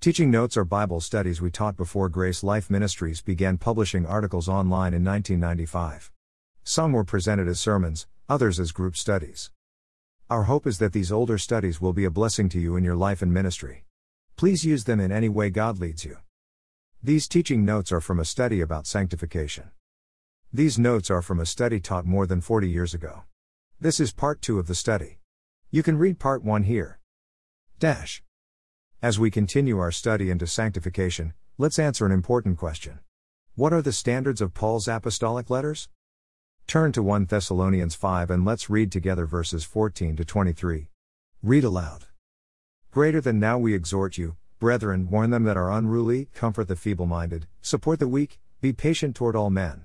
Teaching notes are Bible studies we taught before Grace Life Ministries began publishing articles online in 1995. Some were presented as sermons, others as group studies. Our hope is that these older studies will be a blessing to you in your life and ministry. Please use them in any way God leads you. These teaching notes are from a study about sanctification. These notes are from a study taught more than 40 years ago. This is part 2 of the study. You can read part 1 here. Dash. As we continue our study into sanctification, let's answer an important question. What are the standards of Paul's apostolic letters? Turn to 1 Thessalonians 5 and let's read together verses 14 to 23. Read aloud. Greater than now we exhort you, brethren, warn them that are unruly, comfort the feeble minded, support the weak, be patient toward all men.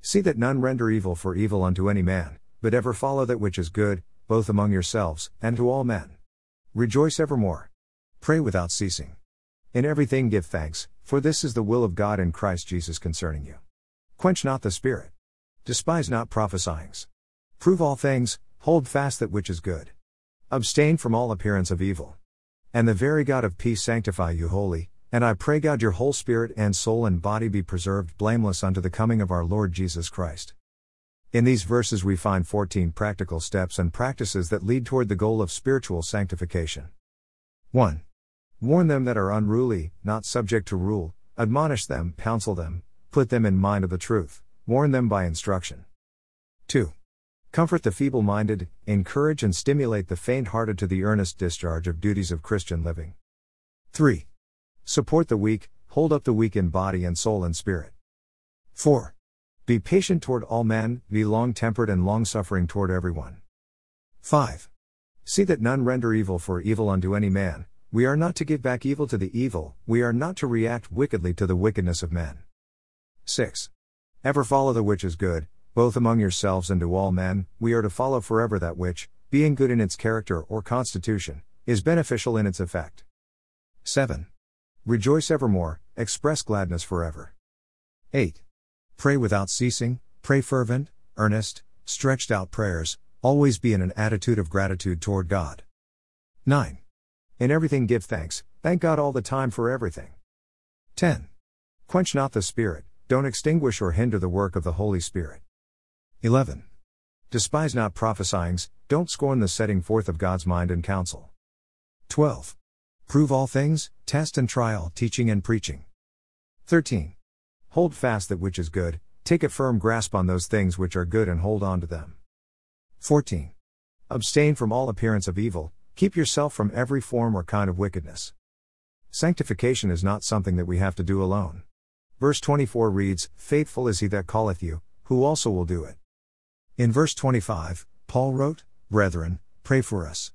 See that none render evil for evil unto any man, but ever follow that which is good, both among yourselves, and to all men. Rejoice evermore. Pray without ceasing. In everything give thanks, for this is the will of God in Christ Jesus concerning you. Quench not the Spirit. Despise not prophesyings. Prove all things, hold fast that which is good. Abstain from all appearance of evil. And the very God of peace sanctify you wholly, and I pray God your whole spirit and soul and body be preserved blameless unto the coming of our Lord Jesus Christ. In these verses we find 14 practical steps and practices that lead toward the goal of spiritual sanctification. 1. Warn them that are unruly, not subject to rule, admonish them, counsel them, put them in mind of the truth. Warn them by instruction. 2. Comfort the feeble minded, encourage and stimulate the faint hearted to the earnest discharge of duties of Christian living. 3. Support the weak, hold up the weak in body and soul and spirit. 4. Be patient toward all men, be long tempered and long suffering toward everyone. 5. See that none render evil for evil unto any man, we are not to give back evil to the evil, we are not to react wickedly to the wickedness of men. 6. Ever follow the which is good, both among yourselves and to all men, we are to follow forever that which, being good in its character or constitution, is beneficial in its effect. 7. Rejoice evermore, express gladness forever. 8. Pray without ceasing, pray fervent, earnest, stretched out prayers, always be in an attitude of gratitude toward God. 9. In everything give thanks, thank God all the time for everything. 10. Quench not the Spirit, don't extinguish or hinder the work of the Holy Spirit. 11. Despise not prophesyings, don't scorn the setting forth of God's mind and counsel. 12. Prove all things, test and trial, teaching and preaching. 13. Hold fast that which is good, take a firm grasp on those things which are good and hold on to them. 14. Abstain from all appearance of evil, keep yourself from every form or kind of wickedness. Sanctification is not something that we have to do alone. Verse 24 reads, Faithful is he that calleth you, who also will do it. In verse 25, Paul wrote, Brethren, pray for us.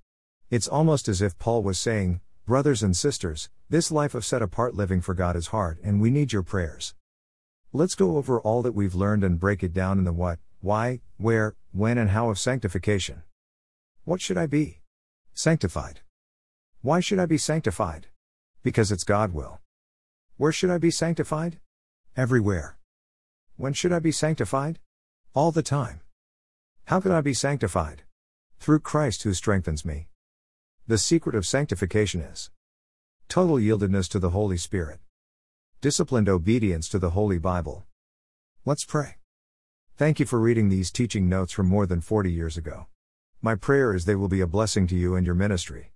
It's almost as if Paul was saying, Brothers and sisters, this life of set apart living for God is hard and we need your prayers. Let's go over all that we've learned and break it down in the what, why, where, when, and how of sanctification. What should I be? Sanctified. Why should I be sanctified? Because it's God will. Where should I be sanctified? Everywhere. When should I be sanctified? All the time. How could I be sanctified? Through Christ who strengthens me. The secret of sanctification is total yieldedness to the Holy Spirit, disciplined obedience to the Holy Bible. Let's pray. Thank you for reading these teaching notes from more than 40 years ago. My prayer is they will be a blessing to you and your ministry.